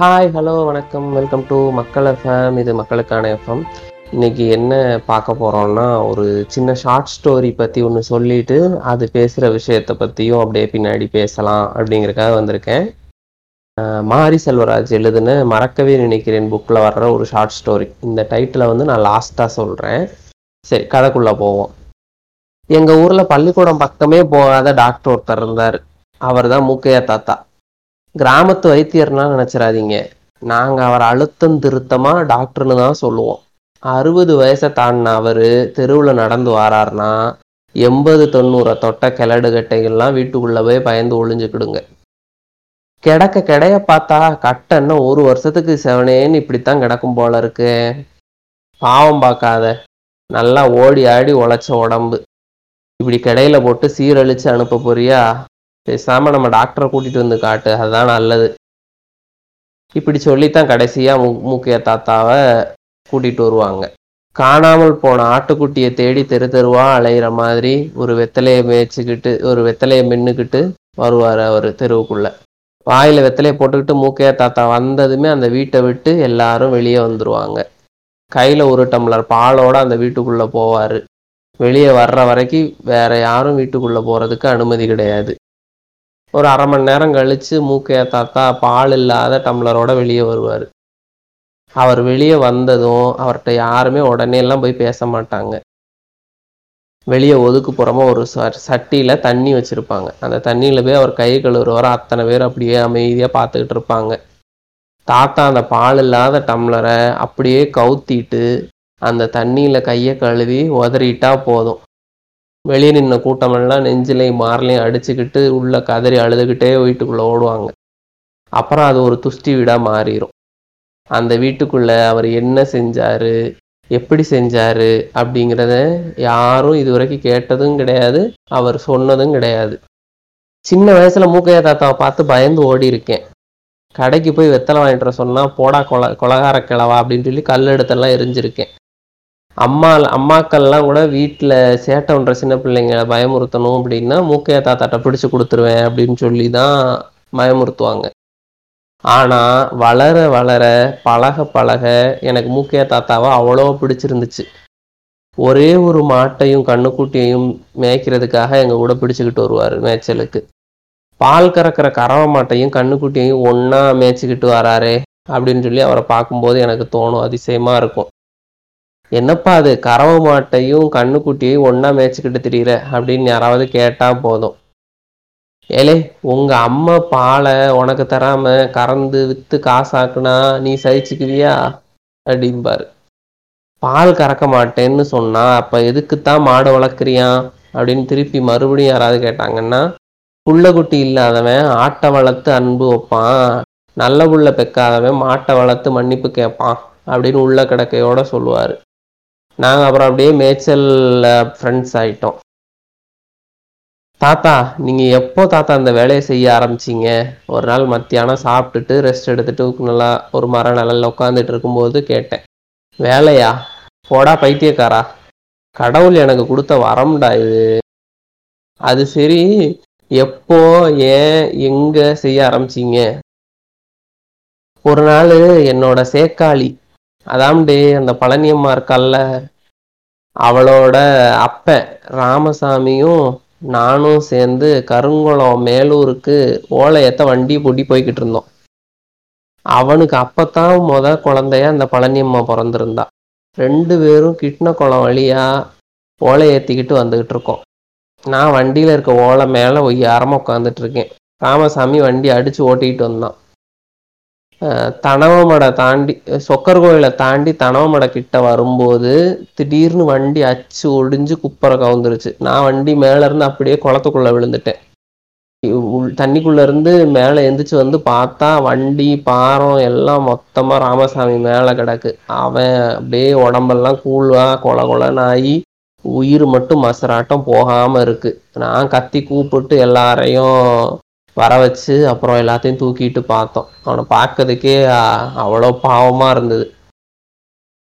Hi hello வணக்கம். Welcome to மக்கள் FM இது மக்களுக்கான எஃப்எம் இன்னைக்கு என்ன பார்க்க போகிறோம்னா ஒரு சின்ன ஷார்ட் ஸ்டோரி பற்றி ஒன்று சொல்லிட்டு அது பேசுகிற விஷயத்தை பற்றியும் அப்படியே பின்னாடி பேசலாம் அப்படிங்கிறக்காக வந்திருக்கேன். மாரி செல்வராஜ் எழுதுன மறக்கவே நினைக்கிறேன் புக்கில் வர்ற ஒரு ஷார்ட் ஸ்டோரி இந்த டைட்டிலை வந்து நான் லாஸ்ட்டாக சொல்கிறேன் சரி கதைக்குள்ளே போவோம். எங்கள் ஊரில் பள்ளிக்கூடம் பக்கமே போகாத டாக்டர் ஒருத்தர் இருந்தார். அவர் தான் மூக்கையா தாத்தா. கிராமத்து வைத்தியர்னா நினச்சிடாதீங்க நாங்கள் அவர் அழுத்தம் திருத்தமாக டாக்டர்னு தான் சொல்லுவோம். அறுபது வயசை தாண்டின அவர் தெருவில் நடந்து வராருன்னா எண்பது தொண்ணூறை தொட்ட கிளடு கட்டைகள்லாம் வீட்டுக்குள்ளே போய் பயந்து ஒளிஞ்சுக்கிடுங்க. கிடக்க கிடைய பார்த்தா கட்டன்னா ஒரு வருஷத்துக்கு செவனேன்னு இப்படித்தான் கிடக்கும் போல இருக்கு. பாவம் பார்க்காத. நல்லா ஓடி ஆடி உழைச்ச உடம்பு. இப்படி கிடையில போட்டு சீரழிச்சு அனுப்ப போறியா? பேசாம நம்ம டாக்டரை கூட்டிட்டு வந்து காட்டு. அதுதான் நல்லது. இப்படி சொல்லித்தான் கடைசியா மு மூக்கிய தாத்தாவை கூட்டிட்டு வருவாங்க. காணாமல் போன ஆட்டுக்குட்டியை தேடி தெரு தெருவா அலையிற மாதிரி ஒரு வெத்தலையை மேய்ச்சிக்கிட்டு ஒரு வெத்தலையை மின்னுக்கிட்டு வருவார் அவர் தெருவுக்குள்ள. வாயில வெத்தலையை போட்டுக்கிட்டு மூக்கையா தாத்தா வந்ததுமே அந்த வீட்டை விட்டு எல்லாரும் வெளியே வந்துருவாங்க. கையில ஒரு டம்ளர் பாலோட அந்த வீட்டுக்குள்ள போவாரு. வெளியே வர்ற வரைக்கும் வேற யாரும் வீட்டுக்குள்ள போறதுக்கு அனுமதி கிடையாது. ஒரு அரை மணி நேரம் கழிச்சு மூக்கையா தாத்தா பால் இல்லாத டம்ளரோட வெளியே வருவார். அவர் வெளியே வந்ததும் அவர்கிட்ட யாருமே உடனே எல்லாம் போய் பேச மாட்டாங்க. வெளியே ஒதுக்குப்புறமா ஒரு ச- தண்ணி வச்சுருப்பாங்க. அந்த தண்ணியில் போய் அவர் கை கழுவுற அத்தனை பேர் அப்படியே அமைதியாக பார்த்துக்கிட்டு இருப்பாங்க. தாத்தா அந்த பால் இல்லாத டம்ளரை அப்படியே கவுத்திட்டு அந்த தண்ணியில் கையை கழுவி உதறிட்டா போதும். வெளியே நின்ன கூட்டமெல்லாம் நெஞ்சிலையும் மார்லையும் அடிச்சுக்கிட்டு உள்ள கதறி அழுதுகிட்டே வீட்டுக்குள்ளே ஓடுவாங்க. அப்புறம் அது ஒரு துஷ்டி வீடாக மாறிடும் அந்த வீட்டுக்குள்ளே அவர் என்ன செஞ்சாரு எப்படி செஞ்சார் அப்படிங்கிறத யாரும் இதுவரைக்கும் கேட்டதும் கிடையாது அவர் சொன்னதும் கிடையாது. சின்ன வயசில் மூக்கையா தாத்தாவை பார்த்து பயந்து ஓடி இருக்கேன் கடைக்கு போய் வெத்தலை வாங்கிட்டு சொன்னால் போடா கொல கொலகார கிழவா அப்படின்னு சொல்லி கல் எடுத்தெல்லாம் எரிஞ்சிருக்கேன். அம்மா அம்மாக்கள்லாம் கூட வீட்டில் சேட்டை பண்ணுற சின்ன பிள்ளைங்களை பயமுறுத்தணும் அப்படின்னா மூக்கையை தாத்தாட்ட பிடிச்சு கொடுத்துருவேன் அப்படின்னு சொல்லி தான் பயமுறுத்துவாங்க. ஆனால் வளர வளர பழக பழக எனக்கு மூக்கையா தாத்தாவை அவ்வளோ பிடிச்சிருந்துச்சு. ஒரே ஒரு மாட்டையும் கண்ணுக்குட்டியையும் மேய்க்கிறதுக்காக எங்கள் கூட பிடிச்சிக்கிட்டு வருவார் மேய்ச்சலுக்கு. பால் கறக்கிற கறவை மாட்டையும் கண்ணுக்குட்டியையும் ஒன்றா மேய்ச்சிக்கிட்டு வராரே அப்படின்னு சொல்லி அவரை பார்க்கும்போது எனக்கு தோணும் அதிசயமாக இருக்கும். என்னப்பா அது? கறவை மாட்டையும் கண்ணுக்குட்டியையும் ஒன்றா மேய்ச்சிக்கிட்டு திரியிற? அப்படின்னு யாராவது கேட்டா போதும். ஏலே உங்க அம்மா பாலை உனக்கு தராம கறந்து வித்து காசாக்குனா நீ சகிச்சுக்குவியா? அப்படிம்பாரு. பால் கறக்க மாட்டேன்னு சொன்னா அப்ப எதுக்குத்தான் மாடு வளர்க்குறியான் அப்படின்னு திருப்பி மறுபடியும் யாராவது கேட்டாங்கன்னா புள்ள குட்டி இல்லாதவன் ஆட்டை வளர்த்து அன்பு வைப்பான். நல்ல புள்ள பெக்காதவன் மாட்டை வளர்த்து மன்னிப்பு கேட்பான். அப்படின்னு உள்ள கிடக்கையோட சொல்லுவாரு. நாங்கள் அப்புறம் அப்படியே மேய்ச்சல்ல ஃப்ரெண்ட்ஸ் ஆயிட்டோம். தாத்தா நீங்கள் எப்போ தாத்தா அந்த வேலையை செய்ய ஆரம்பிச்சீங்க? ஒரு நாள் மத்தியானம் சாப்பிட்டுட்டு ரெஸ்ட் எடுத்துட்டு நல்லா ஒரு மர நிழல்ல உட்காந்துட்டு இருக்கும்போது கேட்டேன். வேலையா? போடா பைத்தியக்காரா. கடவுள் எனக்கு கொடுத்த வரம்டா இது. அது சரி எப்போ ஏன் எங்க செய்ய ஆரம்பிச்சீங்க? ஒரு நாள் என்னோட சேக்காளி அதாம்டி அந்த பழனியம்மா இருக்கால்ல அவளோட அப்ப ராமசாமியும் நானும் சேர்ந்து கருங்குளம் மேலூருக்கு ஓலையத்த வண்டி பூட்டி போய்கிட்டு இருந்தோம். அவனுக்கு அப்பத்தான் முத குழந்தைய அந்த பழனியம்மா பிறந்திருந்தா. ரெண்டு பேரும் கிட்ன குளம் வழியா ஓலை ஏற்றிக்கிட்டு வந்துகிட்டு இருக்கோம். நான் வண்டியில இருக்க ஓலை மேலே ஒய்யாரமாக உட்காந்துட்டு இருக்கேன். ராமசாமி வண்டி அடிச்சு ஓட்டிக்கிட்டு வந்தான். தனவமடை தாண்டி சொக்கர் கோயிலை தாண்டி தனவமடை கிட்ட வரும்போது திடீர்னு வண்டி அச்சு ஒடிஞ்சு குப்பரை கவுந்துருச்சு. நான் வண்டி மேலேருந்து அப்படியே குளத்துக்குள்ளே விழுந்துட்டேன். உள்- மேலே எந்திரிச்சு வந்து பார்த்தா வண்டி பாரம் எல்லாம் மொத்தமாக ராமசாமி மேலே கிடக்கு. அவன் அப்படியே உடம்பெல்லாம் கூழ்வா கொல கொலன்னு ஆகி உயிர் மட்டும் மசராட்டம் போகாமல் இருக்கு. நான் கத்தி கூப்பிட்டு எல்லாரையும் வர வச்சு அப்புறம் எல்லாத்தையும் தூக்கிட்டு பார்த்தோம். அவனை பார்க்கறதுக்கே அவ்வளோ பாவமாக இருந்தது.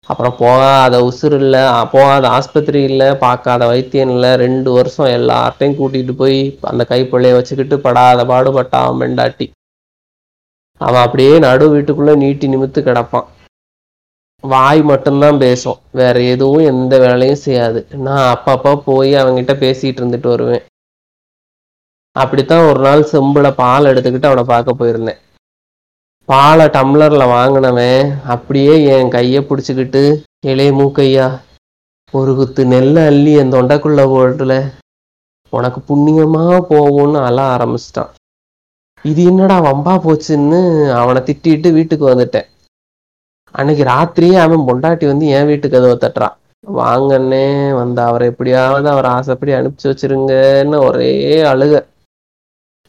அப்புறம் போகாத உசுர் இல்லை போகாத ஆஸ்பத்திரி இல்லை பார்க்காத வைத்தியம் இல்லை. ரெண்டு வருஷம் எல்லார்ட்டையும் கூட்டிகிட்டு போய் அந்த கைப்பிள்ளைய வச்சுக்கிட்டு படாத பாடுபட்டான் மெண்டாட்டி அவன் அப்படியே நடு வீட்டுக்குள்ளே நீட்டி நிமித்து கிடப்பான். வாய் மட்டும்தான் பேசும். வேற எதுவும் எந்த வேலையும் செய்யாது. நான் அப்பப்போ போய் அவங்ககிட்ட பேசிகிட்டு இருந்துட்டு வருவேன். அப்படித்தான் ஒரு நாள் செம்புல பால் எடுத்துக்கிட்டு அவனை பார்க்க போயிருந்தேன். பாலை டம்ளர்ல வாங்கினவன் அப்படியே என் கையை பிடிச்சிக்கிட்டு இளைய மூக்கையா ஒரு குத்து நெல்லை அள்ளி என் தொண்டைக்குள்ள போட்டுல. உனக்கு புண்ணியமா போகும்னு அழ ஆரம்பிச்சிட்டான். இது என்னடா வம்பா போச்சுன்னு அவனை திட்டிட்டு வீட்டுக்கு வந்துட்டேன். அன்னைக்கு ராத்திரியே அவன் பொண்டாட்டி வந்து என் வீட்டுக்கு கதவை தட்டுறான் வாங்கன்னே வந்து அவரை எப்படியாவது அவர் ஆசைப்படி அனுப்பிச்சு வச்சிருங்கன்னு ஒரே அழுக.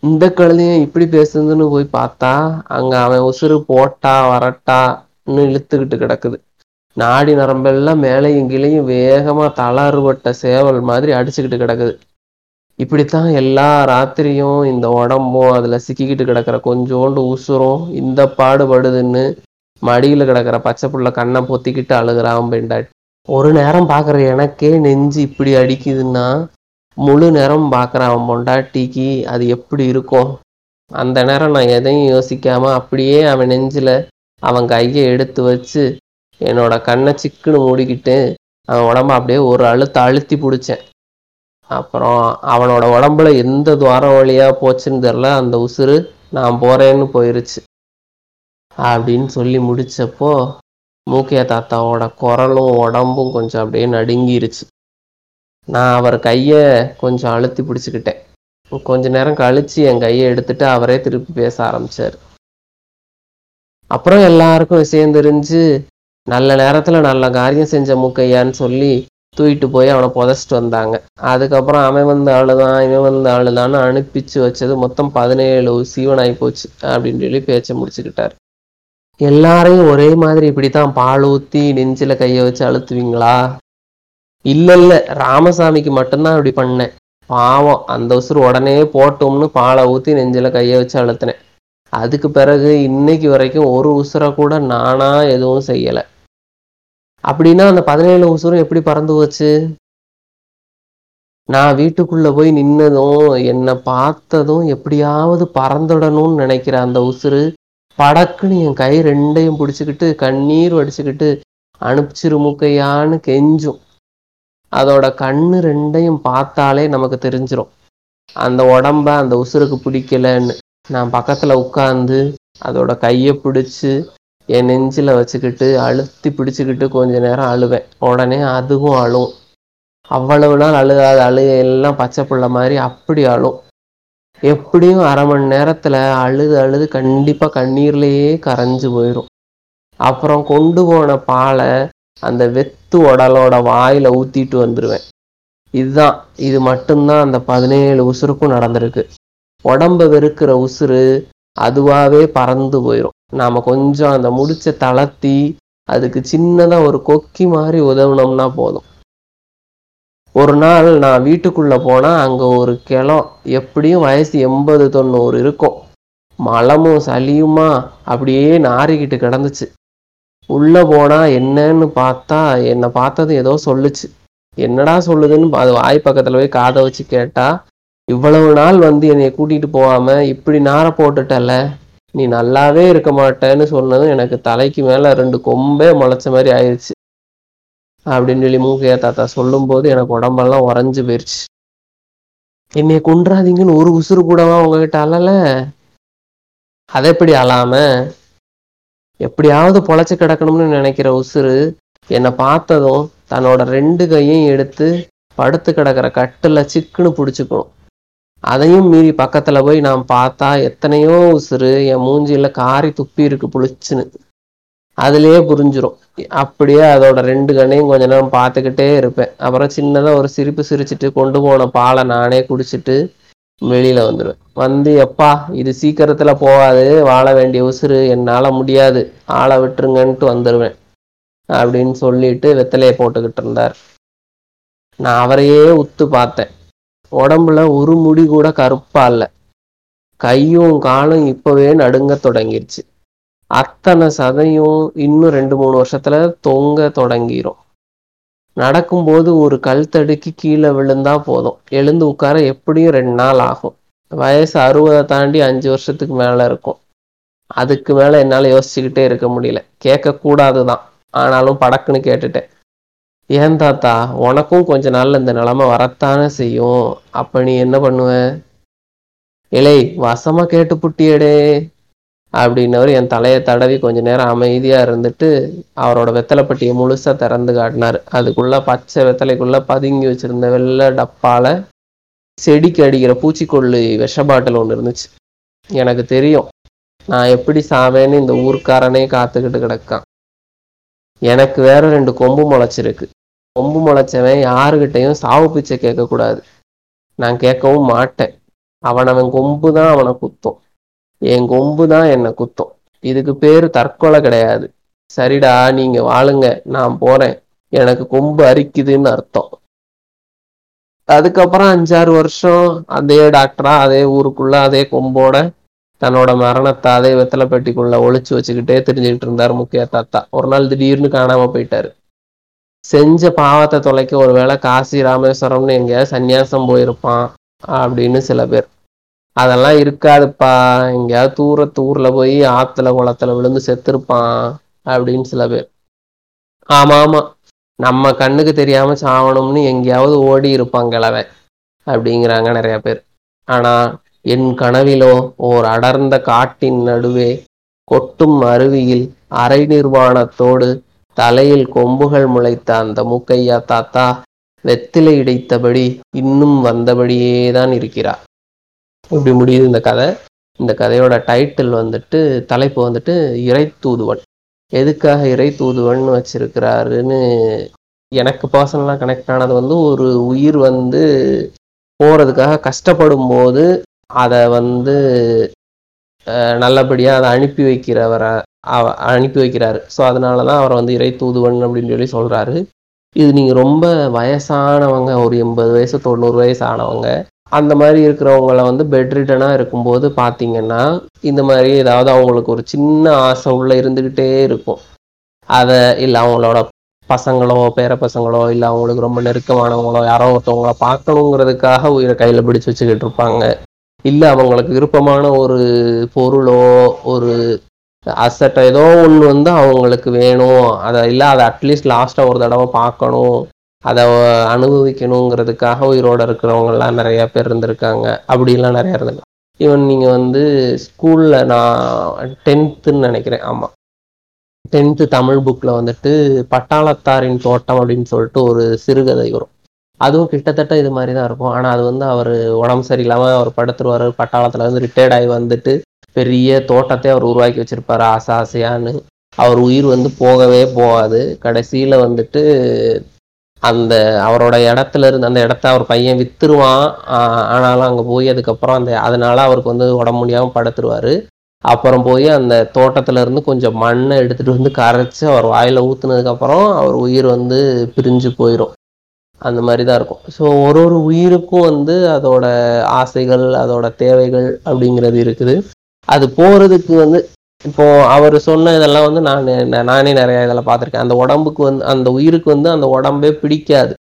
இந்த கழுதையும் இப்படி பேசுதுன்னு போய் பார்த்தா அங்க அவன் உசுறு போட்டா வரட்டான்னு இழுத்துக்கிட்டு கிடக்குது. நாடி நரம்பெல்லாம் மேலையும் கீழையும் வேகமா தளறுபட்ட சேவல் மாதிரி அடிச்சுக்கிட்டு கிடக்குது. இப்படித்தான் எல்லா ராத்திரியும் இந்த உடம்பும் அதுல சிக்கிக்கிட்டு கிடக்கிற கொஞ்சோண்டு உசுரும் இந்த பாடுபடுதுன்னு மடியில கிடக்கிற பச்சை புள்ள கண்ணை பொத்திக்கிட்டு அழுகிறான் பெண்டாட்டி. ஒரு நேரம் பாக்குற எனக்கே நெஞ்சு இப்படி அடிக்குதுன்னா முழு நேரம் பார்க்குற அவன் பொண்டாட்டிக்கு அது எப்படி இருக்கும்? அந்த நேரம் நான் எதையும் யோசிக்காம அப்படியே அவன் நெஞ்சில் அவன் கையை எடுத்து வச்சு என்னோட கண்ணை சிக்குன்னு மூடிக்கிட்டு அவன் உடம்ப அப்படியே ஒரு அழுத்த அழுத்தி பிடிச்சேன். அப்புறம் அவனோட உடம்புல எந்த துவாரம் வழியாக போச்சுன்னு தெரில அந்த உசுறு நான் போகிறேன்னு போயிருச்சு. அப்படின்னு சொல்லி முடித்தப்போ மூக்கிய தாத்தாவோட குரலும் உடம்பும் கொஞ்சம் அப்படியே நடுங்கிருச்சு. நான் அவர் கையை கொஞ்சம் அழுத்தி பிடிச்சிக்கிட்டேன். கொஞ்ச நேரம் கழிச்சு என் கையை எடுத்துட்டு அவரே திருப்பி பேச ஆரம்பிச்சார். அப்புறம் எல்லாருக்கும் விஷயம் தெரிஞ்சு நல்ல நேரத்துல நல்ல காரியம் செஞ்ச மூக்கையான்னு சொல்லி தூக்கிட்டு போய் அவனை புதைச்சிட்டு வந்தாங்க. அதுக்கப்புறம் அவன் வந்து ஆளுதான் இவன் வந்து ஆளுதான்னு அனுப்பிச்சு வச்சது மொத்தம் பதினேழு சீவனாகி போச்சு அப்படின்னு சொல்லி பேச்சை முடிச்சுக்கிட்டார். எல்லாரையும் ஒரே மாதிரி இப்படி தான் பால் ஊற்றி நெஞ்சில கையை வச்சு அழுத்துவீங்களா? இல்ல இல்ல ராமசாமிக்கு மட்டும்தான் அப்படி பண்ணேன். பாவம் அந்த உசுறு உடனே போட்டோம்னு பாலை ஊத்தி நெஞ்சில கைய வச்சு அழுத்தினேன். அதுக்கு பிறகு இன்னைக்கு வரைக்கும் ஒரு உசுரை கூட நானா எதுவும் செய்யல. அப்படின்னா அந்த பதினேழு உசுரும் எப்படி பறந்து போச்சு? நான் வீட்டுக்குள்ள போய் நின்னதும் என்னை பார்த்ததும் எப்படியாவது பறந்துடணும்னு நினைக்கிற அந்த உசுறு படக்குன்னு என் கை ரெண்டையும் பிடிச்சிக்கிட்டு கண்ணீர் வடிச்சுக்கிட்டு அனுப்பிச்சிரு மூக்கையான்னு கெஞ்சும். அதோட கண்ணு ரெண்டையும் பார்த்தாலே நமக்கு தெரிஞ்சிடும் அந்த உடம்ப அந்த உசுருக்கு பிடிக்கலன்னு நான் பக்கத்துல உட்காந்து அதோட கையை பிடிச்சு என் நெஞ்சில் வச்சுக்கிட்டு அழுத்தி பிடிச்சிக்கிட்டு கொஞ்ச நேரம் அழுவேன். உடனே அதுவும் அழும். அவ்வளவு நாள் அழுகாது அழுக எல்லாம் பச்சை புள்ள மாதிரி அப்படி அழும். எப்படியும் அரை மணி நேரத்தில் அழுது அழுது கண்டிப்பாக கண்ணீர்லேயே கரைஞ்சு போயிடும் அப்புறம் கொண்டு போன பாலை அந்த வெத்து உடலோட வாயில ஊத்திட்டு வந்துருவேன். இதுதான் இது மட்டும்தான் அந்த பதினேழு உசுருக்கும் நடந்திருக்கு. உடம்ப வெறுக்கிற உசுறு அதுவாவே பறந்து போயிடும் நாம கொஞ்சம் அந்த முடிச்ச தளர்த்தி அதுக்கு சின்னதா ஒரு கொக்கி மாதிரி உதவினோம்னா போதும். ஒரு நாள் நான் வீட்டுக்குள்ள போனா அங்க ஒரு கிளம் எப்படியும் வயசு எண்பது தொண்ணூறு இருக்கும். மலமும் சளியுமா அப்படியே நாறிக்கிட்டு கிடந்துச்சு. உள்ள போனா என்னன்னு பார்த்தா என்னை பார்த்தது ஏதோ சொல்லுச்சு. என்னடா சொல்லுதுன்னு அது வாய் பக்கத்துல போய் காதை வச்சு கேட்டா இவ்வளவு நாள் வந்து என்னை கூட்டிட்டு போகாம இப்படி நார போட்டுட்டல நீ நல்லாவே இருக்க மாட்டேன்னு சொன்னதும் எனக்கு தலைக்கு மேல ரெண்டு கொம்பே முளைச்ச மாதிரி ஆயிடுச்சு அப்படின்னு சொல்லி மூக்கையா தாத்தா சொல்லும்போது எனக்கு உடம்பெல்லாம் உறைஞ்சு போயிருச்சு. என்னைய கொன்றாதீங்கன்னு ஒரு உசுறு கூடவா உங்ககிட்ட அழல? அதை எப்படி அழாம? எப்படியாவது பொழைச்சு கிடக்கணும்னு நினைக்கிற உசுறு என்னை பார்த்ததும் தன்னோட ரெண்டு கையும் எடுத்து படுத்து கிடக்கிற கட்டுல சிக்குன்னு பிடிச்சிக்கணும். அதையும் மீறி பக்கத்துல போய் நான் பார்த்தா எத்தனையோ உசுறு என் மூஞ்சியில் காரி துப்பி இருக்கு புளிச்சுன்னு. அதுலயே புரிஞ்சிடும் அப்படியே அதோட ரெண்டு கண்ணையும் கொஞ்ச நேரம் பார்த்துக்கிட்டே இருப்பேன். அப்புறம் சின்னதாக ஒரு சிரிப்பு சிரிச்சிட்டு கொண்டு போன பாலை நானே குடிச்சிட்டு வெளியில வந்துடுவேன் வந்து எப்பா இது சீக்கிரத்துல போகாது வாழ வேண்டிய உசுறு என்னால முடியாது ஆளை விட்டுருங்கன்ட்டு வந்துடுவேன் அப்படின்னு சொல்லிட்டு வெத்தலையை போட்டுக்கிட்டு இருந்தார். நான் அவரையே உத்து பார்த்தேன். உடம்புல ஒரு முடி கூட கருப்பா இல்ல. கையும் காலும் இப்பவே நடுங்க தொடங்கிருச்சு. அத்தனை சதையும் இன்னும் ரெண்டு மூணு வருஷத்துல தொங்க தொடங்கிரும். நடக்கும்போது ஒரு கல் தடுக்கி கீழே விழுந்தா போதும். எழுந்து உட்கார எப்படியும் ரெண்டு நாள் ஆகும். வயசு அறுபதை தாண்டி அஞ்சு வருஷத்துக்கு மேல இருக்கும். அதுக்கு மேல என்னால யோசிச்சுக்கிட்டே இருக்க முடியல. கேட்க கூடாதுதான் ஆனாலும் படக்குன்னு கேட்டுட்டேன். ஏன் தாத்தா உனக்கும் கொஞ்ச நாள்ல இந்த நிலைமை வரத்தானே செய்யும். அப்ப நீ என்ன பண்ணுவ? இலை வசமா கேட்டு புட்டியடே அப்படின்னவர் என் தலையை தடவி கொஞ்ச நேரம் அமைதியாக இருந்துட்டு அவரோட வெத்தலைப்பட்டியை முழுசாக திறந்து காட்டினார். அதுக்குள்ள பச்சை வெத்தலைக்குள்ள பதுங்கி வச்சிருந்த வெள்ளை டப்பால செடிக்கு அடிக்கிற பூச்சிக்கொல்லி விஷ பாட்டில் ஒன்று இருந்துச்சு. எனக்கு தெரியும். நான் எப்படி சாவேன்னு இந்த ஊர்க்காரனே காத்துக்கிட்டு கிடக்கான். எனக்கு வேற ரெண்டு கொம்பு முளைச்சிருக்கு. கொம்பு முளைச்சவன் யாருக்கிட்டையும் சாவு பிச்சை கேட்கக்கூடாது. நான் கேட்கவும் மாட்டேன். அவன் அவன் கொம்பு தான் அவனை குத்தும். என் கொம்பு தான் என்னை குத்தம். இதுக்கு பேரு தற்கொலை கிடையாது. சரிடா நீங்க வாழுங்க நான் போறேன். எனக்கு கொம்பு அரிக்குதுன்னு அர்த்தம். அதுக்கப்புறம் அஞ்சாறு வருஷம் அதே டாக்டரா அதே ஊருக்குள்ள அதே கொம்போட தன்னோட மரணத்தை அதே வெத்தலை பெட்டிக்குள்ள ஒழிச்சு வச்சுக்கிட்டே தெரிஞ்சுக்கிட்டு இருந்தாரு முக்கிய தாத்தா. ஒரு நாள் திடீர்னு காணாம போயிட்டாரு. செஞ்ச பாவத்தை தொலைக்க ஒருவேளை காசி ராமேஸ்வரம்னு எங்கேயாவது சந்நியாசம் போயிருப்பான் அப்படின்னு சில பேர். அதெல்லாம் இருக்காதுப்பா. எங்கேயாவது தூரத்து ஊர்ல போய் ஆத்துல குளத்துல விழுந்து செத்துருப்பான் அப்படின்னு சில பேர். ஆமா ஆமா. நம்ம கண்ணுக்கு தெரியாம சாவணும்னு எங்கேயாவது ஓடி இருப்பான் கிழவன் அப்படிங்கிறாங்க நிறைய பேர். ஆனா என் கனவிலோ ஓர் அடர்ந்த காட்டின் நடுவே கொட்டும் அருவியில் அரை நிர்வாணத்தோடு தலையில் கொம்புகள் முளைத்த அந்த மூக்கையா தாத்தா வெத்திலை இடைத்தபடி இன்னும் வந்தபடியே தான் இருக்கிறார். இப்படி முடியுது இந்த கதை. இந்த கதையோட டைட்டில் வந்துட்டு தலைப்பு வந்துட்டு இறை தூதுவன் எதுக்காக இறை தூதுவன் வச்சிருக்கிறாருன்னு எனக்கு பர்சனலாக கனெக்ட் ஆனது வந்து ஒரு உயிர் வந்து போகிறதுக்காக கஷ்டப்படும் போது அதை வந்து நல்லபடியாக அதை அனுப்பி வைக்கிறவரை அனுப்பி வைக்கிறாரு. ஸோ அதனால தான் அவரை வந்து இறை தூதுவன் அப்படின்னு சொல்லி சொல்கிறாரு இது நீங்கள் ரொம்ப வயசானவங்க ஒரு எண்பது வயசு தொண்ணூறு வயசு ஆனவங்க. அந்த மாதிரி இருக்கிறவங்கள வந்து பெட்ரிட்டனாக இருக்கும்போது பார்த்தீங்கன்னா இந்த மாதிரி ஏதாவது அவங்களுக்கு ஒரு சின்ன ஆசை உள்ளே இருந்துக்கிட்டே இருக்கும். அதை இல்லை அவங்களோட பசங்களோ பேர பசங்களோ இல்லை அவங்களுக்கு ரொம்ப நெருக்கமானவங்களோ யாரோ ஒருத்தவங்கள பார்க்கணுங்கிறதுக்காக உயிரை கையில் பிடிச்சு வச்சுக்கிட்டு இருப்பாங்க. இல்லை அவங்களுக்கு விருப்பமான ஒரு பொருளோ ஒரு அசட்டை ஏதோ ஒன்று வந்து அவங்களுக்கு வேணும். அதை இல்லை அதை அட்லீஸ்ட் லாஸ்ட்டாக ஒரு தடவை பார்க்கணும். அதை அனுபவிக்கணுங்கிறதுக்காக உயிரோட இருக்கிறவங்கலாம் நிறைய பேர் இருந்திருக்காங்க. அப்படிலாம் நிறைய இருந்தது ஈவன் நீங்கள் வந்து ஸ்கூலில் நான் டென்த்துன்னு நினைக்கிறேன். ஆமாம் டென்த்து தமிழ் புக்கில் வந்துட்டு பட்டாளத்தாரின் தோட்டம் அப்படின்னு சொல்லிட்டு ஒரு சிறுகதை வரும். அதுவும் கிட்டத்தட்ட இது மாதிரி தான் இருக்கும். ஆனால் அது வந்து அவர் உடம்பு சரியில்லாமல் அவர் படுத்துருவார். பட்டாளத்தில் வந்து ரிட்டையர்ட் ஆகி வந்துட்டு பெரிய தோட்டத்தை அவர் உருவாக்கி வச்சிருப்பார். ஆசை ஆசையான்னு. அவர் உயிர் வந்து போகவே போகாது. கடைசியில் வந்துட்டு அந்த அவரோட இடத்துல இருந்து அந்த இடத்த அவர் பையன் வித்துருவான். ஆனாலும் அங்கே போய் அதுக்கப்புறம் அந்த அதனால அவருக்கு வந்து உடம்பு முடியாமல் படுத்துருவாரு. அப்புறம் போய் அந்த தோட்டத்துல இருந்து கொஞ்சம் மண்ணை எடுத்துட்டு வந்து கரைச்சி அவர் வாயில ஊத்துனதுக்கப்புறம் அவர் உயிர் வந்து பிரிஞ்சு போயிடும் அந்த மாதிரி தான் இருக்கும். ஸோ ஒரு ஒரு உயிருக்கும் வந்து அதோட ஆசைகள் அதோட தேவைகள் அப்படிங்கிறது இருக்குது. அது போகிறதுக்கு வந்து இப்போ அவர் சொன்ன இதெல்லாம் வந்து நான் நானே நிறைய இதில் பார்த்துருக்கேன். அந்த உடம்புக்கு வந்து அந்த உயிருக்கு வந்து அந்த உடம்பே பிடிக்காது.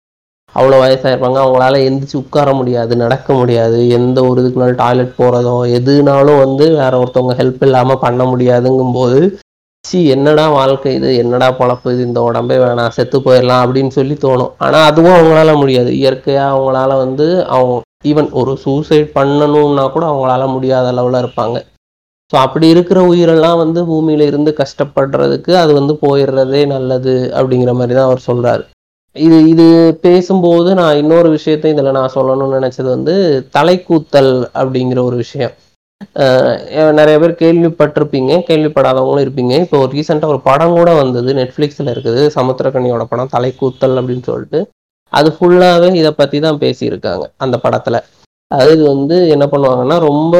அவ்வளோ வயசாயிருப்பாங்க. அவங்களால எந்திரிச்சு உட்கார முடியாது நடக்க முடியாது. எந்த ஒரு இதுக்குனாலும் டாய்லெட் போகிறதோ எதுனாலும் வந்து வேற ஒருத்தவங்க ஹெல்ப் இல்லாமல் பண்ண முடியாதுங்கும்போது சி என்னடா வாழ்க்கை இது? என்னடா பொழப்பு இது? இந்த உடம்பே வேணாம் செத்து போயிடலாம் அப்படின்னு சொல்லி தோணும். ஆனால் அதுவும் அவங்களால முடியாது. இயற்கையாக அவங்களால வந்து அவங்க ஈவன் ஒரு சூசைட் பண்ணணும்னா கூட அவங்களால முடியாத அளவில் இருப்பாங்க. ஸோ அப்படி இருக்கிற உயிரெல்லாம் வந்து பூமியில இருந்து கஷ்டப்படுறதுக்கு அது வந்து போயிடுறதே நல்லது அப்படிங்கிற மாதிரி தான் அவர் சொல்றாரு. இது இது பேசும்போது நான் இன்னொரு விஷயத்தையும் இதில் நான் சொல்லணும்னு நினைச்சது வந்து தலைக்கூத்தல் அப்படிங்கிற ஒரு விஷயம். நிறைய பேர் கேள்விப்பட்டிருப்பீங்க கேள்விப்படாதவங்களும் இருப்பீங்க. இப்போ ஒரு ரீசெண்டாக ஒரு படம் கூட வந்தது நெட்ஃப்ளிக்ஸில் இருக்குது சமுத்திரக்கனியோட படம் தலைக்கூத்தல் அப்படின்னு சொல்லிட்டு. அது ஃபுல்லாகவே இதை பற்றி தான் பேசியிருக்காங்க அந்த படத்தில். அது வந்து என்ன பண்ணுவாங்கன்னா ரொம்ப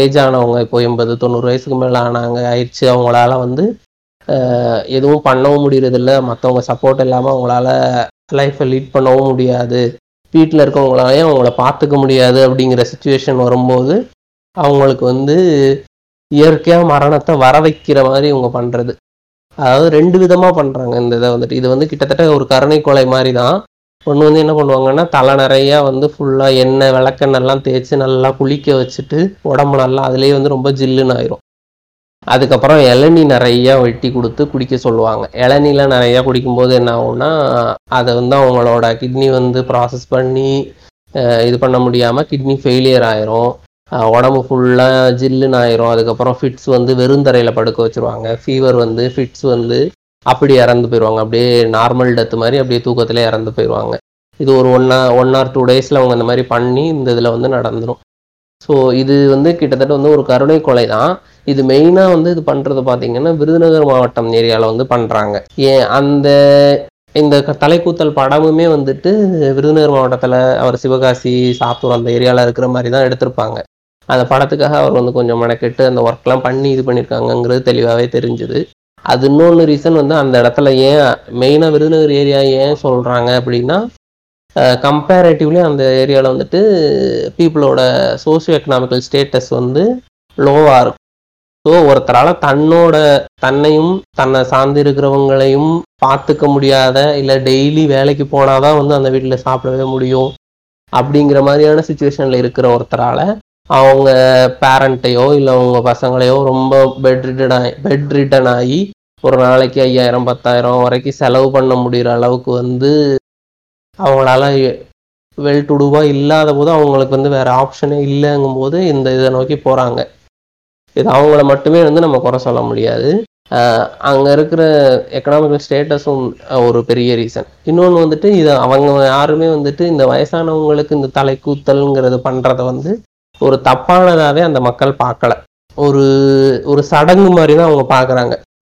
ஏஜ் ஆனவங்க இப்போ எண்பது தொண்ணூறு வயசுக்கு மேலே ஆனாங்க ஆயிடுச்சு அவங்களால வந்து எதுவும் பண்ணவும் முடியறதில்ல. மற்றவங்க சப்போர்ட் இல்லாமல் அவங்களால லைஃப்பை லீட் பண்ணவும் முடியாது. வீட்டில் இருக்கவங்களாலையும் அவங்கள பார்த்துக்க முடியாது அப்படிங்கிற சுச்சுவேஷன் வரும்போது அவங்களுக்கு வந்து இயற்கையாக மரணத்தை வர வைக்கிற மாதிரி இவங்க பண்ணுறது அதாவது ரெண்டு விதமாக பண்ணுறாங்க இந்த இதை வந்துட்டு. இது வந்து கிட்டத்தட்ட ஒரு கருணை கொலை மாதிரி தான். ஒன்று வந்து என்ன பண்ணுவாங்கன்னா தலை நிறையா வந்து ஃபுல்லாக எண்ணெய் விளக்கெண்ணெல்லாம் தேய்ச்சி நல்லா குளிக்க வச்சுட்டு உடம்பு நல்லா அதுலேயே வந்து ரொம்ப ஜில்லுன்னு ஆயிரும். அதுக்கப்புறம் இளநீ நிறைய வெட்டி கொடுத்து குடிக்க சொல்லுவாங்க. இளநீலாம் நிறைய குடிக்கும்போது என்ன ஆகும்னா அதை வந்து அவங்களோட கிட்னி வந்து ப்ராசஸ் பண்ணி இது பண்ண முடியாமல் கிட்னி ஃபெயிலியர் ஆயிரும். உடம்பு ஃபுல்லாக ஜில்லுன்னு ஆயிரும். அதுக்கப்புறம் ஃபிட்ஸ் வந்து வெறுந்தரையில் படுக்க வச்சிருவாங்க. ஃபீவர் வந்து ஃபிட்ஸ் வந்து அப்படி இறந்து போயிடுவாங்க அப்படியே நார்மல் டெத் மாதிரி அப்படியே தூக்கத்தில் இறந்து போயிடுவாங்க இது ஒரு ஒன் ஒன் ஆர் டூ டேஸில் அவங்க இந்த மாதிரி பண்ணி இந்த இதில் வந்து நடந்துடும் ஸோ இது வந்து கிட்டத்தட்ட வந்து ஒரு கருணை கொலை தான். இது மெயினாக வந்து இது பண்ணுறது பார்த்தீங்கன்னா விருதுநகர் மாவட்டம் ஏரியாவில் வந்து பண்ணுறாங்க ஏன்? அந்த இந்த க- தலைக்கூத்தல் படமுமே வந்துட்டு விருதுநகர் மாவட்டத்தில் அவர் சிவகாசி சாத்தூர் அந்த ஏரியாவில் இருக்கிற மாதிரி தான் எடுத்திருப்பாங்க. அந்த படத்துக்காக அவர் வந்து கொஞ்சம் மெனக்கெட்டு அந்த ஒர்க்லாம் பண்ணி இது பண்ணியிருக்காங்கங்கிறது தெளிவாகவே தெரிஞ்சுது. அது இன்னொன்று ரீசன் வந்து அந்த இடத்துல ஏன் மெயினாக விருதுநகர் ஏரியா ஏன் சொல்கிறாங்க அப்படின்னா கம்பேரேட்டிவ்லி அந்த ஏரியாவில் வந்துட்டு பீப்புளோட சோசியோ எக்கனாமிக்கல் ஸ்டேட்டஸ் வந்து லோவாக இருக்கும். ஸோ ஒருத்தரால் தன்னோட தன்னையும் தன்னை சார்ந்து இருக்கிறவங்களையும் பார்த்துக்க முடியாத இல்லை டெய்லி வேலைக்கு போனால் தான் வந்து அந்த வீட்டில் சாப்பிடவே முடியும் அப்படிங்கிற மாதிரியான சுச்சுவேஷனில் இருக்கிற ஒருத்தரால் அவங்க பேரண்ட்டையோ இல்லை அவங்க பசங்களையோ ரொம்ப பெட் ரிட்டன் ஆகி பெட் ரிட்டன் ஆகி ஒரு நாளைக்கு ஐயாயிரம் பத்தாயிரம் வரைக்கும் செலவு பண்ண முடிகிற அளவுக்கு வந்து அவங்களால வெல் டு இல்லாத போது அவங்களுக்கு வந்து வேறு ஆப்ஷனே இல்லைங்கும் போது இந்த இதை நோக்கி போகிறாங்க இது அவங்கள மட்டுமே வந்து நம்ம குறை சொல்ல முடியாது. அங்கே இருக்கிற எக்கனாமிக்கல் ஸ்டேட்டஸும் ஒரு பெரிய ரீசன் இன்னொன்று வந்துட்டு இது அவங்க யாருமே வந்துட்டு இந்த வயசானவங்களுக்கு இந்த தலைக்கூத்தல்ங்கிறது பண்ணுறத வந்து ஒரு தப்பானதாகவே அந்த மக்கள் பார்க்கல. ஒரு ஒரு சடங்கு மாதிரி தான் அவங்க பார்க்குறாங்க.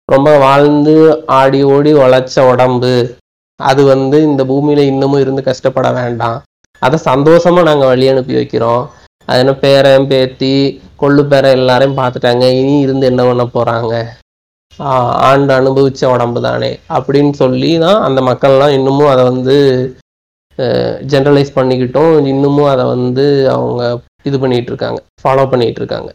ரொம்ப வாழ்ந்து ஆடி ஓடி உழைச்ச உடம்பு. அது வந்து இந்த பூமியில் இன்னமும் இருந்து கஷ்டப்பட வேண்டாம். அதை சந்தோஷமாக நாங்கள் வழி அனுப்பி வைக்கிறோம். அது என்ன பேரன் பேத்தி கொள்ளு பேரன் எல்லாரையும் பார்த்துட்டாங்க. இனி இருந்து என்ன பண்ண போகிறாங்க ஆண்டு அனுபவிச்ச உடம்பு தானே அப்படின்னு சொல்லி தான் அந்த மக்கள்லாம் இன்னமும் அதை வந்து ஜென்ரலைஸ் பண்ணிக்கிட்டோம். இன்னமும் அதை வந்து அவங்க இது பண்ணிட்டு இருக்காங்க ஃபாலோ பண்ணிட்டு இருக்காங்க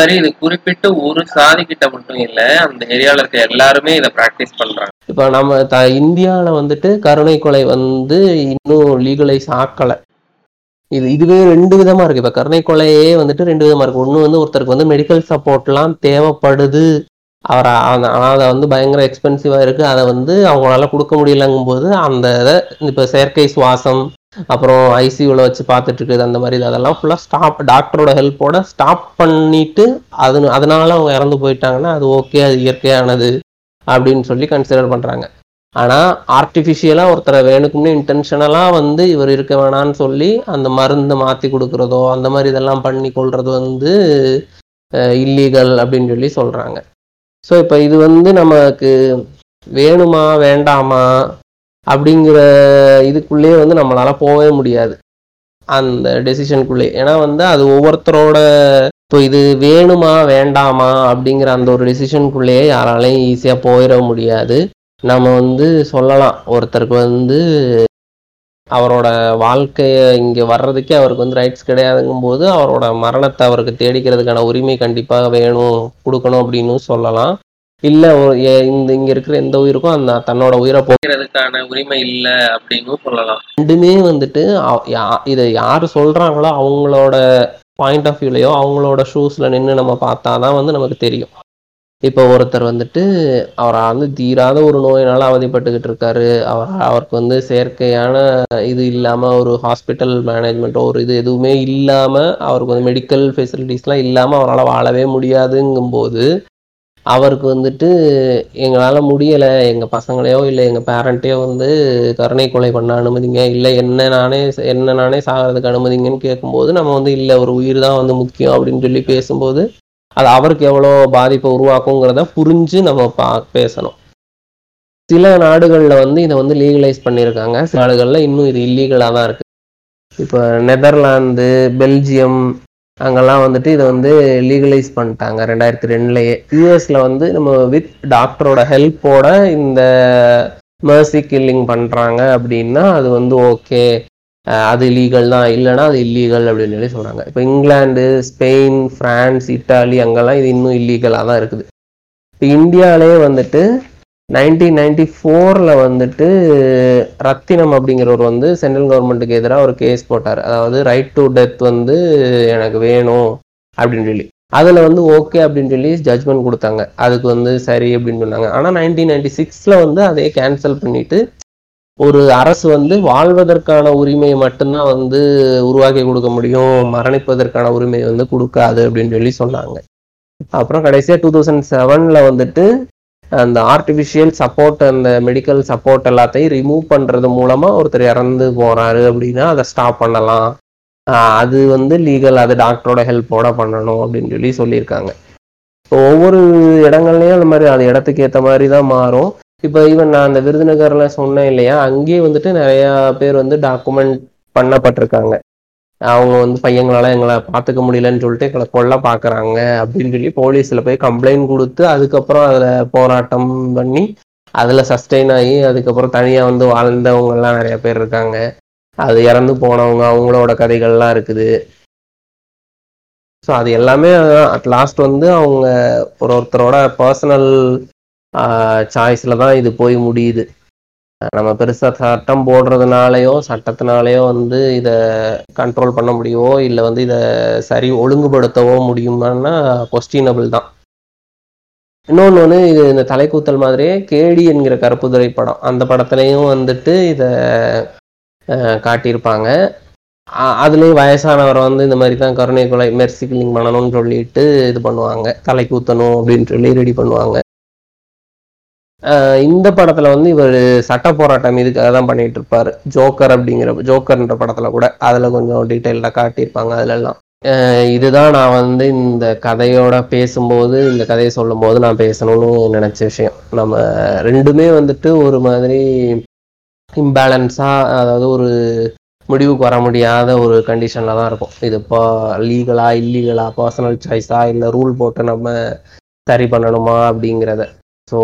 சரி இது குறிப்பிட்டு ஒரு சாதி கிட்ட மட்டும் இல்ல அந்த ஏரியால இருக்க எல்லாருமே இதை பிராக்டிஸ் பண்றாங்க. இப்ப நம்ம த இந்தியால வந்துட்டு கருணை கொலை வந்து இன்னும் லீகலைஸ் ஆக்கல. இது இதுவே ரெண்டு விதமா இருக்கு. இப்ப கருணை கொலையே வந்துட்டு ரெண்டு விதமா இருக்கு. ஒண்ணு வந்து ஒருத்தருக்கு வந்து மெடிக்கல் சப்போர்ட்லாம் தேவைப்படுது. அவர் அந்த- ஆனால் அதை வந்து பயங்கர எக்ஸ்பென்சிவாக இருக்குது அதை வந்து அவங்களால கொடுக்க முடியலங்கும் போது அந்த இதை இப்போ செயற்கை சுவாசம் அப்புறம் ஐசியூவில் வச்சு பார்த்துட்டு இருக்குது அந்த மாதிரி இது அதெல்லாம் ஃபுல்லாக ஸ்டாப் டாக்டரோட ஹெல்ப்போட ஸ்டாப் பண்ணிட்டு அது அதனால அவங்க இறந்து போயிட்டாங்கன்னா அது ஓகே அது இயற்கையானது அப்படின்னு சொல்லி கன்சிடர் பண்ணுறாங்க ஆனால் ஆர்டிஃபிஷியலாக ஒருத்தரை வேணுக்கும்னு இன்டென்ஷனலாக வந்து இவர் இருக்க வேணான்னு சொல்லி அந்த மருந்தை மாற்றி கொடுக்குறதோ அந்த மாதிரி இதெல்லாம் பண்ணி கொள்வது வந்து இல்லீகல் அப்படின்னு சொல்லி சொல்கிறாங்க ஸோ இப்போ இது வந்து நமக்கு வேணுமா வேண்டாமா அப்படிங்கிற இதுக்குள்ளேயே வந்து நம்மளால் போகவே முடியாது. அந்த டெசிஷனுக்குள்ளே ஏன்னா வந்து அது ஒவ்வொருத்தரோட இப்போ இது வேணுமா வேண்டாமா அப்படிங்கிற அந்த ஒரு டெசிஷனுக்குள்ளேயே யாராலையும் ஈஸியாக போயிட முடியாது. நம்ம வந்து சொல்லலாம். ஒருத்தருக்கு வந்து அவரோட வாழ்க்கைய இங்க வர்றதுக்கே அவருக்கு வந்து ரைட்ஸ் கிடையாதுங்கும் போது அவரோட மரணத்தை அவருக்கு தேடிக்கிறதுக்கான உரிமை கண்டிப்பாக வேணும் கொடுக்கணும் அப்படின்னு சொல்லலாம். இல்லை இந்த இங்கே இருக்கிற எந்த உயிருக்கும் அந்த தன்னோட உயிரை போகிறதுக்கான உரிமை இல்லை அப்படின்னு சொல்லலாம். ரெண்டுமே வந்துட்டு யா- இதை யார் சொல்றாங்களோ அவங்களோட பாயிண்ட் ஆஃப் வியூலையோ அவங்களோட ஷூஸ்ல நின்று நம்ம பார்த்தாதான் வந்து நமக்கு தெரியும். இப்போ ஒருத்தர் வந்துட்டு அவரை வந்து தீராத ஒரு நோயினால் அவதிப்பட்டுக்கிட்டு இருக்காரு. அவர் அவருக்கு வந்து செயற்கையான இது இல்லாமல் ஒரு ஹாஸ்பிட்டல் மேனேஜ்மெண்ட்டோ ஒரு இது எதுவுமே இல்லாமல் அவருக்கு வந்து மெடிக்கல் ஃபெசிலிட்டிஸ்லாம் இல்லாமல் அவரால் வாழவே முடியாதுங்கும்போது அவருக்கு வந்துட்டு எங்களால் முடியலை. எங்கள் பசங்களையோ இல்லை எங்கள் பேரண்ட்டையோ வந்து கருணை கொலை பண்ண அனுமதிங்க இல்லை என்ன நானே என்ன நானே சாகிறதுக்கு அனுமதிங்கன்னு கேட்கும்போது நம்ம வந்து இல்லை ஒரு உயிர் தான் வந்து முக்கியம் அப்படின்னு சொல்லி பேசும்போது அது அவருக்கு எவ்வளோ பாதிப்பை உருவாக்குங்கிறத புரிஞ்சு நம்ம பா பேசணும். சில நாடுகளில் வந்து இதை வந்து லீகலைஸ் பண்ணியிருக்காங்க. சில நாடுகளில் இன்னும் இது இல்லீகலாக தான் இருக்குது இப்போ நெதர்லாந்து பெல்ஜியம் அங்கெல்லாம் வந்துட்டு இதை வந்து லீகலைஸ் பண்ணிட்டாங்க ரெண்டாயிரத்தி ரெண்டுலேயே. யூஎஸில் வந்து நம்ம வித் டாக்டரோட ஹெல்ப்போட இந்த mercy கில்லிங் பண்ணுறாங்க அப்படின்னா அது வந்து ஓகே அது லீகல் தான். இல்லைன்னா அது இல்லீகல் அப்படின்னு சொல்லி சொல்கிறாங்க இப்போ இங்கிலாந்து ஸ்பெயின் ஃப்ரான்ஸ் இட்டாலி அங்கெல்லாம் இது இன்னும் இல்லீகலாக தான் இருக்குது. இப்போ இந்தியாவிலே வந்துட்டு நைன்டீன் நைன்டி ஃபோரில் வந்துட்டு ரத்தினம் அப்படிங்கிறவர் வந்து சென்ட்ரல் கவர்மெண்ட்டுக்கு எதிராக ஒரு கேஸ் போட்டார். அதாவது ரைட் டு டெத் வந்து எனக்கு வேணும் அப்படின்னு சொல்லி. அதில் வந்து ஓகே அப்படின்னு சொல்லி ஜட்ஜ்மெண்ட் கொடுத்தாங்க. அதுக்கு வந்து சரி அப்படின்னு சொன்னாங்க. ஆனால் நைன்டீன் நைன்டி சிக்ஸில் வந்து அதே கேன்சல் பண்ணிவிட்டு ஒரு அரசு வந்து வாழ்வதற்கான உரிமையை மட்டும்தான் வந்து உருவாக்கி கொடுக்க முடியும். மரணிப்பதற்கான உரிமையை வந்து கொடுக்காது அப்படின்னு சொல்லி சொன்னாங்க. அப்புறம் கடைசியாக டூ தௌசண்ட் செவனில் வந்துட்டு அந்த ஆர்டிஃபிஷியல் சப்போர்ட் அந்த மெடிக்கல் சப்போர்ட் எல்லாத்தையும் ரிமூவ் பண்ணுறது மூலமாக ஒருத்தர் இறந்து போகிறாரு அப்படின்னா அதை ஸ்டாப் பண்ணலாம். அது வந்து லீகல் அது டாக்டரோட ஹெல்ப்போட பண்ணணும் அப்படின்னு சொல்லி சொல்லியிருக்காங்க. ஒவ்வொரு இடங்கள்லையும் அந்த மாதிரி அது இடத்துக்கு ஏற்ற மாதிரி தான் மாறும். இப்போ ஈவன் நான் அந்த விருதுநகர்ல சொன்னேன் இல்லையா அங்கேயே வந்துட்டு நிறைய பேர் வந்து டாக்குமெண்ட் பண்ணப்பட்டிருக்காங்க. அவங்க வந்து பையங்களால எங்களை பார்த்துக்க முடியலன்னு சொல்லிட்டு எங்களை கொல்ல பார்க்குறாங்க அப்படின்னு சொல்லி போலீஸ்ல போய் கம்ப்ளைண்ட் கொடுத்து அதுக்கப்புறம் அதுல போராட்டம் பண்ணி அதுல சஸ்டெயின் ஆகி அதுக்கப்புறம் தனியா வந்து வாழ்ந்தவங்க எல்லாம் நிறைய பேர் இருக்காங்க. அது இறந்து போனவங்க அவங்களோட கதைகள்லாம் இருக்குது. ஸோ அது எல்லாமே அட் லாஸ்ட் வந்து அவங்க ஒரு ஒருத்தரோட பர்சனல் சாய்ஸில் தான் இது போய் முடியுது. நம்ம பெருசாக சட்டம் போடுறதுனாலையோ சட்டத்தினாலேயோ வந்து இதை கண்ட்ரோல் பண்ண முடியவோ இல்லை வந்து இதை சரி ஒழுங்குபடுத்தவோ முடியுமான்னா கொஸ்டினபிள் தான். இன்னொன்று ஒன்று இது இந்த தலைக்கூத்தல் மாதிரியே கேடி என்கிற கருப்புதுரை படம் அந்த படத்துலையும் வந்துட்டு இதை காட்டியிருப்பாங்க. அதுலேயும் வயசானவரை வந்து இந்த மாதிரி தான் கருணை கொலை மெர்சி கில்லிங் பண்ணணும்னு சொல்லிட்டு இது பண்ணுவாங்க. தலை கூத்தணும் அப்படின்னு சொல்லி ரெடி பண்ணுவாங்க. இந்த படத்துல வந்து இவர் சட்ட போராட்டம் இதுக்காக தான் பண்ணிட்டு இருப்பாரு. ஜோக்கர் அப்படிங்கிற ஜோக்கர்ன்ற படத்துல கூட அதுல கொஞ்சம் டீட்டெயில்டா காட்டியிருப்பாங்க அதுல எல்லாம் இதுதான் நான் வந்து இந்த கதையோட பேசும்போது இந்த கதையை சொல்லும் போது நான் பேசணும்னு நினைச்ச விஷயம். நம்ம ரெண்டுமே வந்துட்டு ஒரு மாதிரி இம்பேலன்ஸா அதாவது ஒரு முடிவுக்கு வர முடியாத ஒரு கண்டிஷன்ல தான் இருக்கும். இது இப்போ லீகலா இல்லீகலா பர்சனல் சாய்ஸா இல்லை ரூல் போட்டு நம்ம சரி பண்ணணுமா அப்படிங்கிறத. ஸோ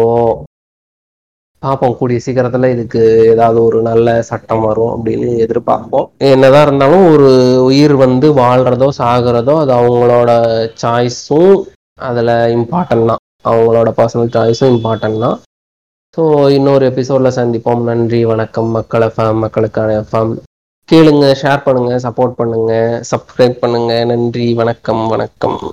பார்ப்போம் கூடிய சீக்கிரத்தில் இதுக்கு ஏதாவது ஒரு நல்ல சட்டம் வரும் அப்படின்னு எதிர்பார்ப்போம். என்னதான் இருந்தாலும் ஒரு உயிர் வந்து வாழ்கிறதோ சாகிறதோ அது அவங்களோட சாய்ஸும் அதில் இம்பார்ட்டன்ட் தான். அவங்களோட பர்சனல் சாய்ஸும் இம்பார்ட்டன்ட் தான். ஸோ இன்னொரு எபிசோடில் சந்திப்போம். நன்றி வணக்கம். மக்கள் எஃப்எம் மக்களுக்கான எஃப்எம் கேளுங்க ஷேர் பண்ணுங்கள் சப்போர்ட் பண்ணுங்கள் சப்ஸ்கிரைப் பண்ணுங்கள் நன்றி வணக்கம் வணக்கம்.